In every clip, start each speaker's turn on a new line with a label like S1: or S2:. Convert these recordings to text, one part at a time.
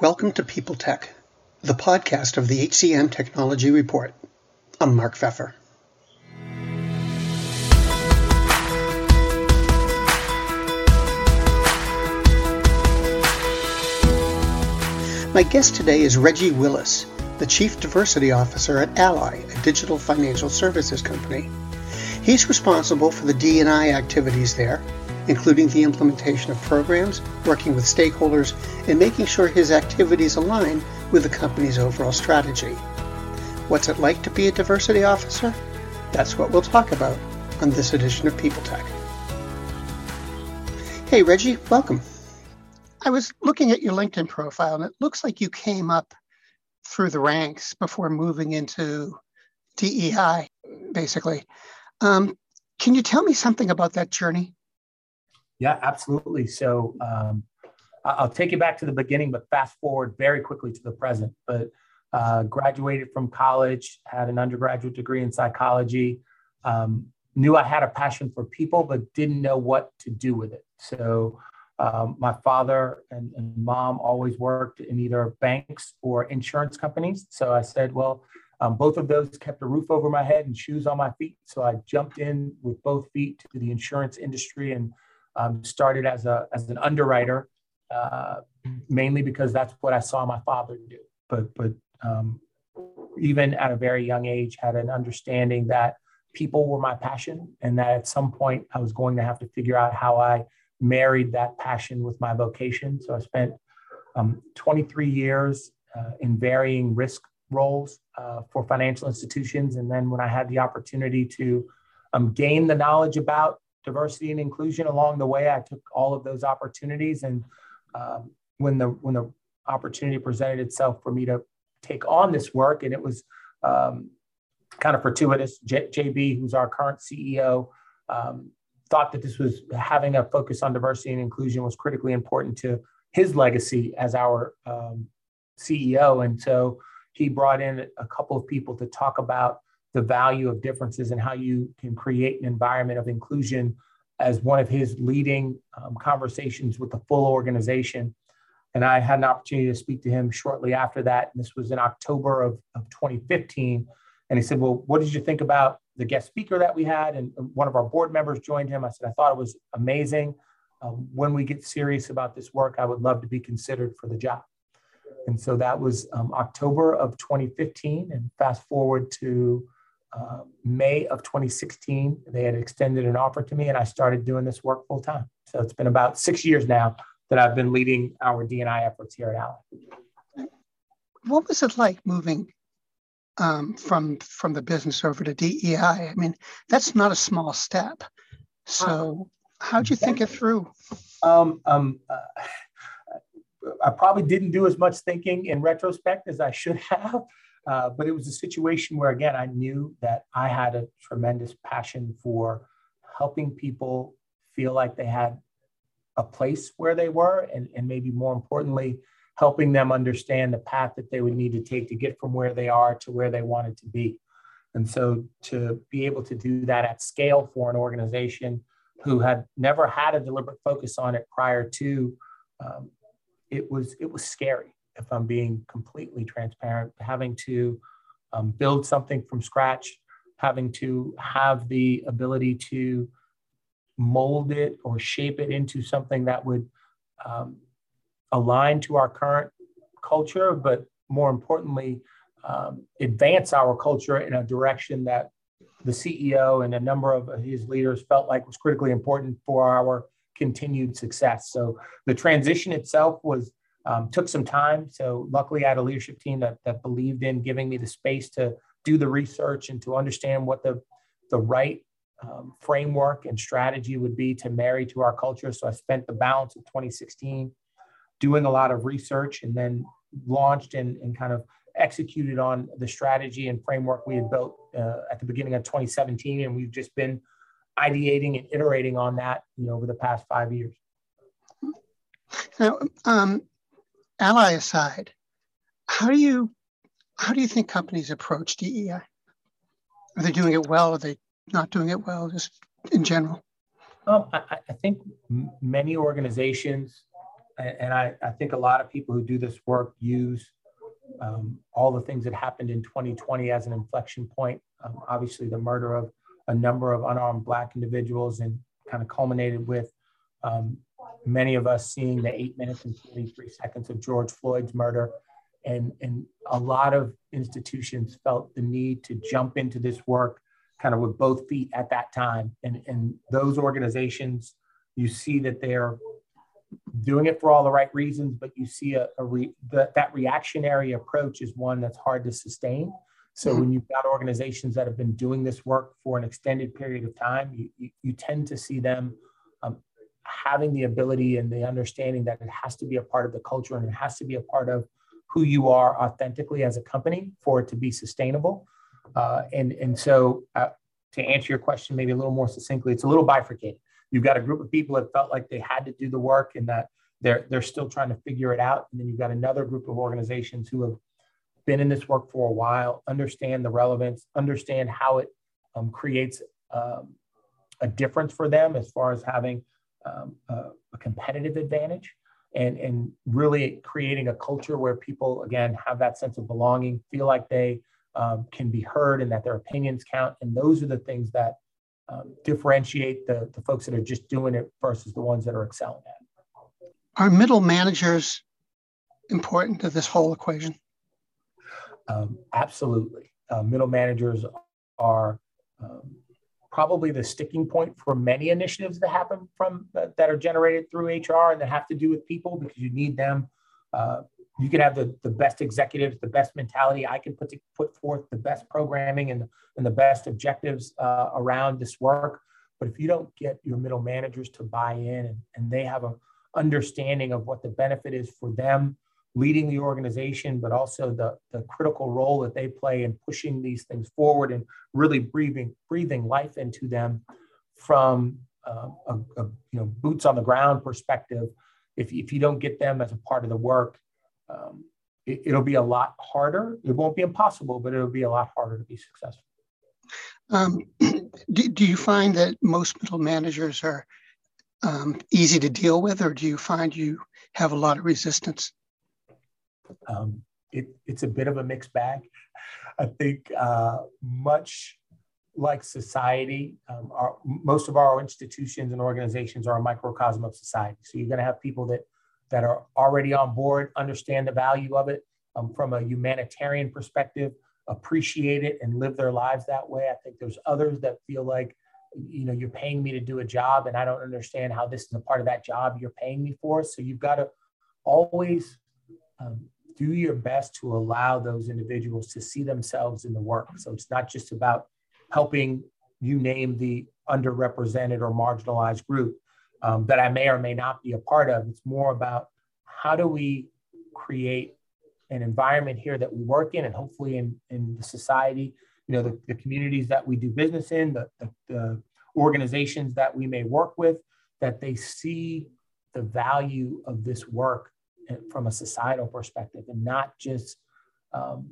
S1: Welcome to People Tech, the podcast of the HCM Technology Report. I'm Mark Feffer. My guest today is Reggie Willis, the Chief Diversity Officer at Ally, a digital financial services company. He's responsible for the D&I activities there, including the implementation of programs, working with stakeholders, and making sure his activities align with the company's overall strategy. What's it like to be a diversity officer? That's what we'll talk about on this edition of People Tech. Hey, Reggie, welcome. I was looking at your LinkedIn profile, and it looks like you came up through the ranks before moving into DEI, basically. Um, can you tell me something about that journey?
S2: Yeah, absolutely. So um, I'll take you back to the beginning, but fast forward very quickly to the present. But uh, graduated from college, had an undergraduate degree in psychology, um, knew I had a passion for people, but didn't know what to do with it. So um, my father and, and, mom always worked in either banks or insurance companies. So I said, well, um, both of those kept a roof over my head and shoes on my feet. So I jumped in with both feet to the insurance industry and um, started as a as an underwriter, uh, mainly because that's what I saw my father do. But but um, even at a very young age, had an understanding that people were my passion, and that at some point I was going to have to figure out how I married that passion with my vocation. So I spent um, 23 years uh, in varying risk roles uh, for financial institutions. And then when I had the opportunity to um, gain the knowledge about diversity and inclusion along the way, I took all of those opportunities. And um, when the when the opportunity presented itself for me to take on this work, and it was um, kind of fortuitous. J- JB, who's our current CEO, um, thought that this was having a focus on diversity and inclusion was critically important to his legacy as our um, CEO. And so he brought in a couple of people to talk about the value of differences and how you can create an environment of inclusion as one of his leading um, conversations with the full organization. And I had an opportunity to speak to him shortly after that. And this was in October of, of 2015. And he said, Well, what did you think about the guest speaker that we had? And one of our board members joined him. I said, I thought it was amazing. Um, when we get serious about this work, I would love to be considered for the job. And so that was um, October of 2015. And fast forward to uh, May of 2016, they had extended an offer to me, and I started doing this work full time. So it's been about six years now that I've been leading our DNI efforts here at Ally.
S1: What was it like moving um, from from the business over to DEI? I mean, that's not a small step. So, how'd you think it through?
S2: Um, um, uh, I probably didn't do as much thinking in retrospect as I should have. Uh, but it was a situation where, again, I knew that I had a tremendous passion for helping people feel like they had a place where they were, and, and maybe more importantly, helping them understand the path that they would need to take to get from where they are to where they wanted to be. And so to be able to do that at scale for an organization who had never had a deliberate focus on it prior to, um, it was it was scary if I'm being completely transparent, having to um, build something from scratch, having to have the ability to mold it or shape it into something that would um, align to our current culture, but more importantly, um, advance our culture in a direction that the CEO and a number of his leaders felt like was critically important for our continued success. So the transition itself was um, took some time. So luckily, I had a leadership team that, that believed in giving me the space to do the research and to understand what the, the right um, framework and strategy would be to marry to our culture. So I spent the balance of 2016 doing a lot of research and then launched and, and kind of executed on the strategy and framework we had built uh, at the beginning of 2017. And we've just been ideating and iterating on that you know, over the past five years.
S1: Now, um, ally aside, how do you how do you think companies approach DEI? Are they doing it well? Are they not doing it well? Just in general.
S2: Um, I, I, think many organizations and I, I think a lot of people who do this work use um, all the things that happened in 2020 as an inflection point. Um, obviously, the murder of a number of unarmed Black individuals and kind of culminated with um, many of us seeing the eight minutes and 43 seconds of George Floyd's murder. And, and a lot of institutions felt the need to jump into this work kind of with both feet at that time. And, and those organizations, you see that they're doing it for all the right reasons, but you see a, a re, the, that reactionary approach is one that's hard to sustain. So mm-hmm. when you've got organizations that have been doing this work for an extended period of time, you, you, you tend to see them um, having the ability and the understanding that it has to be a part of the culture and it has to be a part of who you are authentically as a company for it to be sustainable. Uh, and, and so uh, to answer your question maybe a little more succinctly, it's a little bifurcated. You've got a group of people that felt like they had to do the work and that they're, they're still trying to figure it out. And then you've got another group of organizations who have been in this work for a while, understand the relevance, understand how it um, creates um, a difference for them as far as having um, a, a, competitive advantage and, and really creating a culture where people, again, have that sense of belonging, feel like they um, can be heard and that their opinions count. And those are the things that um, differentiate the, the folks that are just doing it versus the ones that are excelling at it.
S1: Are middle managers important to this whole equation?
S2: Um, absolutely. Uh, middle managers are um, probably the sticking point for many initiatives that happen from uh, that are generated through HR and that have to do with people because you need them. Uh, you can have the, the best executives, the best mentality. I can put to, put forth the best programming and, and the best objectives uh, around this work. But if you don't get your middle managers to buy in and, and they have a understanding of what the benefit is for them leading the organization, but also the, the critical role that they play in pushing these things forward and really breathing, breathing life into them from uh, a, a, you know, boots on the ground perspective. If, if you don't get them as a part of the work, um, it, will be a lot harder. It won't be impossible, but it'll be a lot harder to be successful.
S1: Um, do, do you find that most middle managers are um, easy to deal with, or do you find you have a lot of resistance?
S2: Um, it, it's a bit of a mixed bag. I think uh, much like society, um, our, most of our institutions and organizations are a microcosm of society. So you're going to have people that that are already on board, understand the value of it um, from a humanitarian perspective, appreciate it, and live their lives that way. I think there's others that feel like, you know, you're paying me to do a job, and I don't understand how this is a part of that job you're paying me for. So you've got to always um, do your best to allow those individuals to see themselves in the work. So it's not just about helping you name the underrepresented or marginalized group um, that I may or may not be a part of. It's more about how do we create an environment here that we work in and hopefully in, in the society, you know, the, the communities that we do business in, the, the, the organizations that we may work with, that they see the value of this work from a societal perspective and not just, um,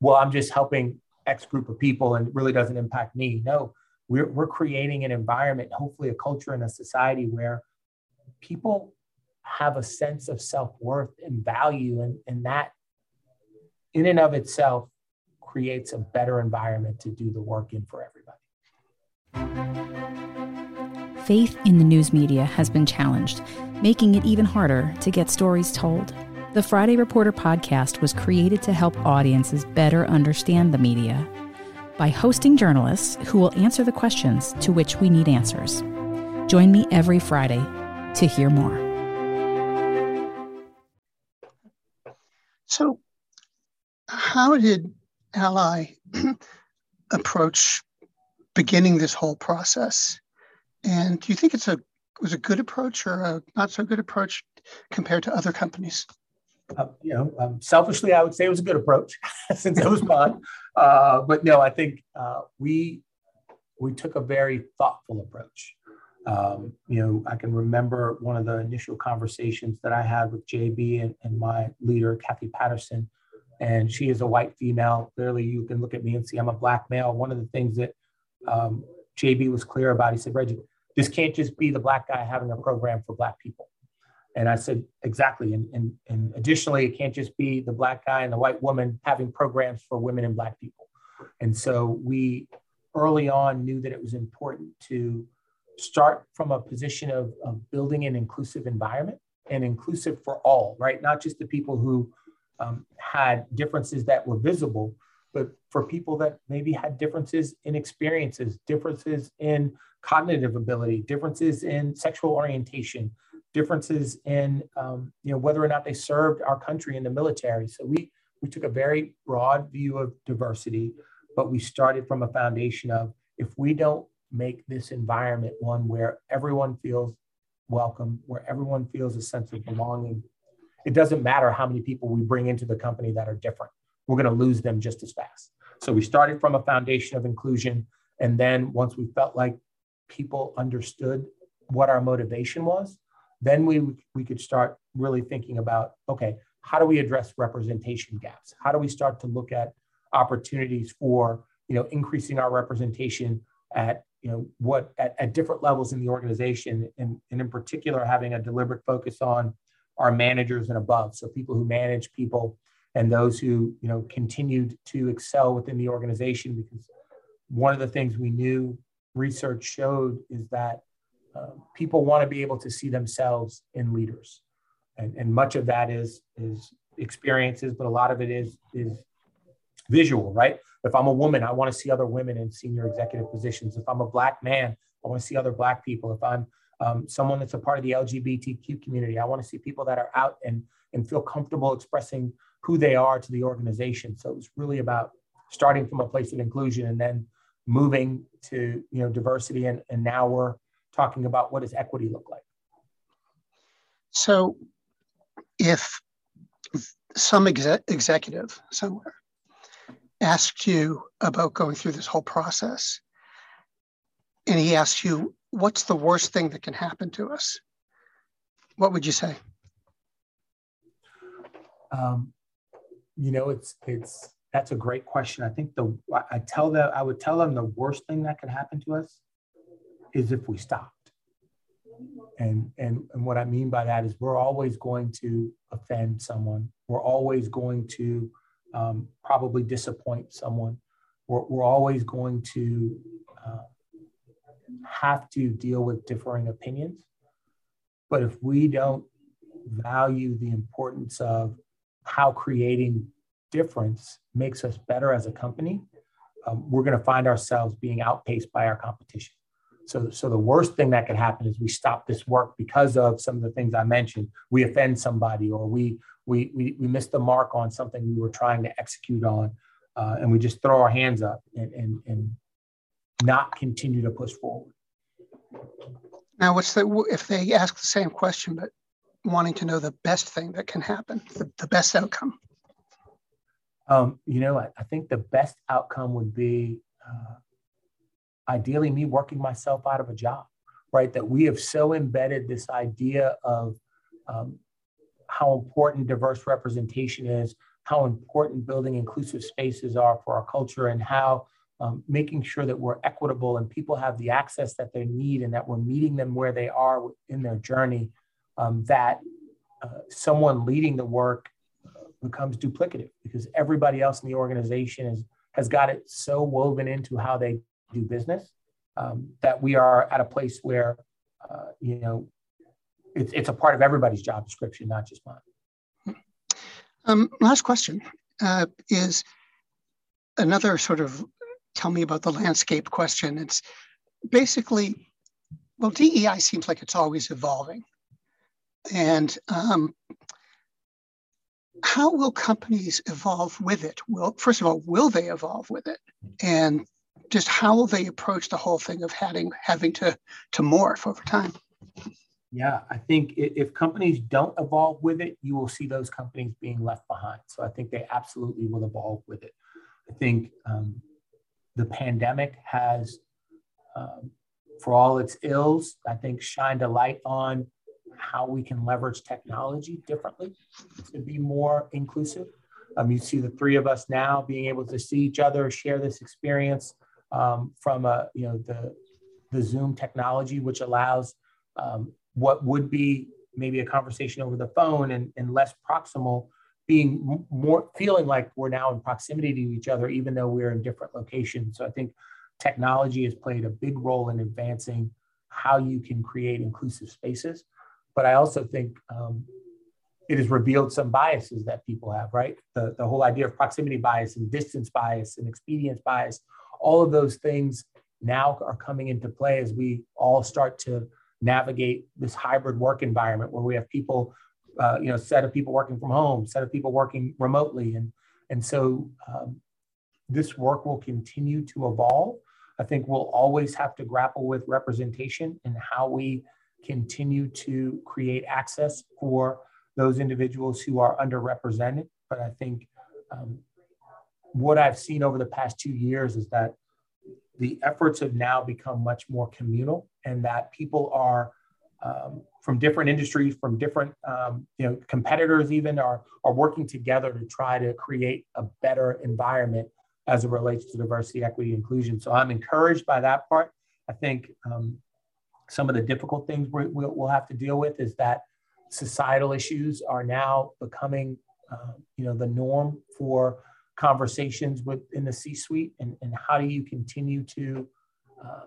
S2: well, I'm just helping X group of people and it really doesn't impact me. No, we're, we're creating an environment, hopefully a culture and a society where people have a sense of self-worth and value and, and that in and of itself creates a better environment to do the work in for everybody.
S3: Faith in the news media has been challenged, making it even harder to get stories told. The Friday Reporter podcast was created to help audiences better understand the media by hosting journalists who will answer the questions to which we need answers. Join me every Friday to hear more.
S1: So, how did Ally approach beginning this whole process? And do you think it's a was a good approach or a not so good approach compared to other companies?
S2: uh, you know, um, selfishly, I would say it was a good approach since it was mine. Uh, but no, I think uh, we we took a very thoughtful approach. Um, you know, I can remember one of the initial conversations that I had with JB and, and my leader, Kathy Patterson, and she is a white female. Clearly, you can look at me and see I'm a black male. One of the things that um, JB was clear about, he said, Reggie, this can't just be the black guy having a program for black people And I said, exactly. And, and, and additionally, it can't just be the black guy and the white woman having programs for women and black people. And so we early on knew that it was important to start from a position of, of building an inclusive environment and inclusive for all, right? Not just the people who um, had differences that were visible, but for people that maybe had differences in experiences, differences in cognitive ability, differences in sexual orientation, differences in um, you know whether or not they served our country in the military. So we we took a very broad view of diversity, but we started from a foundation of if we don't make this environment one where everyone feels welcome, where everyone feels a sense of belonging, it doesn't matter how many people we bring into the company that are different. We're going to lose them just as fast. So we started from a foundation of inclusion. And then once we felt like people understood what our motivation was, then we, we could start really thinking about okay, how do we address representation gaps? How do we start to look at opportunities for you know increasing our representation at you know what at, at different levels in the organization and, and in particular having a deliberate focus on our managers and above so people who manage people and those who you know continued to excel within the organization because one of the things we knew research showed is that uh, people want to be able to see themselves in leaders. And, and much of that is is experiences but a lot of it is is visual right? If i'm a woman i want to see other women in senior executive positions. If i'm a black man i want to see other black people. If i'm um, someone that's a part of the lgbtq community i want to see people that are out and and feel comfortable expressing who they are to the organization. So it was really about starting from a place of inclusion and then moving to you know diversity. And, and now we're talking about what does equity look like?
S1: So if some exec- executive somewhere asked you about going through this whole process and he asked you what's the worst thing that can happen to us? what would you say?
S2: Um, you know it's it's that's a great question. I think the i tell them i would tell them the worst thing that could happen to us is if we stopped. And and and what i mean by that is we're always going to offend someone. We're always going to um, probably disappoint someone. We're, we're always going to uh, have to deal with differing opinions. But if we don't value the importance of how creating difference makes us better as a company, um, we're going to find ourselves being outpaced by our competition. So, so the worst thing that could happen is we stop this work because of some of the things I mentioned. We offend somebody, or we we we, we miss the mark on something we were trying to execute on, uh, and we just throw our hands up and, and and not continue to push forward.
S1: Now, what's the if they ask the same question but wanting to know the best thing that can happen, the, the best outcome?
S2: Um, you know, I, I, think the best outcome would be uh, ideally me working myself out of a job, right? That we have so embedded this idea of um, how important diverse representation is, how important building inclusive spaces are for our culture, and how um, making sure that we're equitable and people have the access that they need and that we're meeting them where they are in their journey, um, that uh, someone leading the work becomes duplicative because everybody else in the organization is, has got it so woven into how they do business um, that we are at a place where, uh, you know, it's, it's a part of everybody's job description, not just mine.
S1: Um, last question uh, is another sort of tell me about the landscape question. It's basically, well, DEI seems like it's always evolving. And um, how will companies evolve with it? Will first of all, will they evolve with it? And just how will they approach the whole thing of having having to to morph over time?
S2: Yeah, I think if companies don't evolve with it, you will see those companies being left behind. So I think they absolutely will evolve with it. I think um, the pandemic has, um, for all its ills, I think shined a light on how we can leverage technology differently to be more inclusive. Um, you see the three of us now being able to see each other, share this experience um, from a, you know the the Zoom technology, which allows um, what would be maybe a conversation over the phone and, and less proximal being more feeling like we're now in proximity to each other even though we're in different locations so i think technology has played a big role in advancing how you can create inclusive spaces but i also think um, it has revealed some biases that people have right the, the whole idea of proximity bias and distance bias and expedience bias all of those things now are coming into play as we all start to navigate this hybrid work environment where we have people uh, you know, set of people working from home, set of people working remotely, and and so um, this work will continue to evolve. I think we'll always have to grapple with representation and how we continue to create access for those individuals who are underrepresented. But I think um, what I've seen over the past two years is that the efforts have now become much more communal and that people are um, from different industries, from different um, you know competitors, even are are working together to try to create a better environment as it relates to diversity, equity, inclusion. So I'm encouraged by that part. I think um, some of the difficult things we, will we'll have to deal with is that societal issues are now becoming uh, you know the norm for conversations within the C-suite, and, and how do you continue to uh,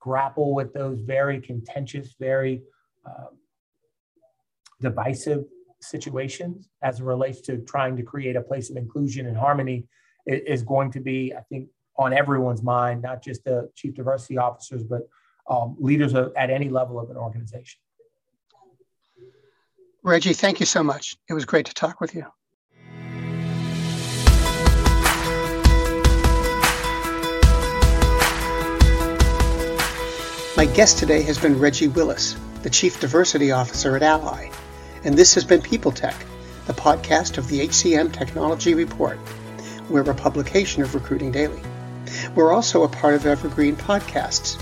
S2: grapple with those very contentious, very um, divisive situations as it relates to trying to create a place of inclusion and harmony is going to be, I think, on everyone's mind, not just the chief diversity officers, but um, leaders at any level of an organization.
S1: Reggie, thank you so much. It was great to talk with you. My guest today has been Reggie Willis, the Chief Diversity Officer at Ally, and this has been People Tech, the podcast of the HCM Technology Report. We're a publication of Recruiting Daily. We're also a part of Evergreen Podcasts.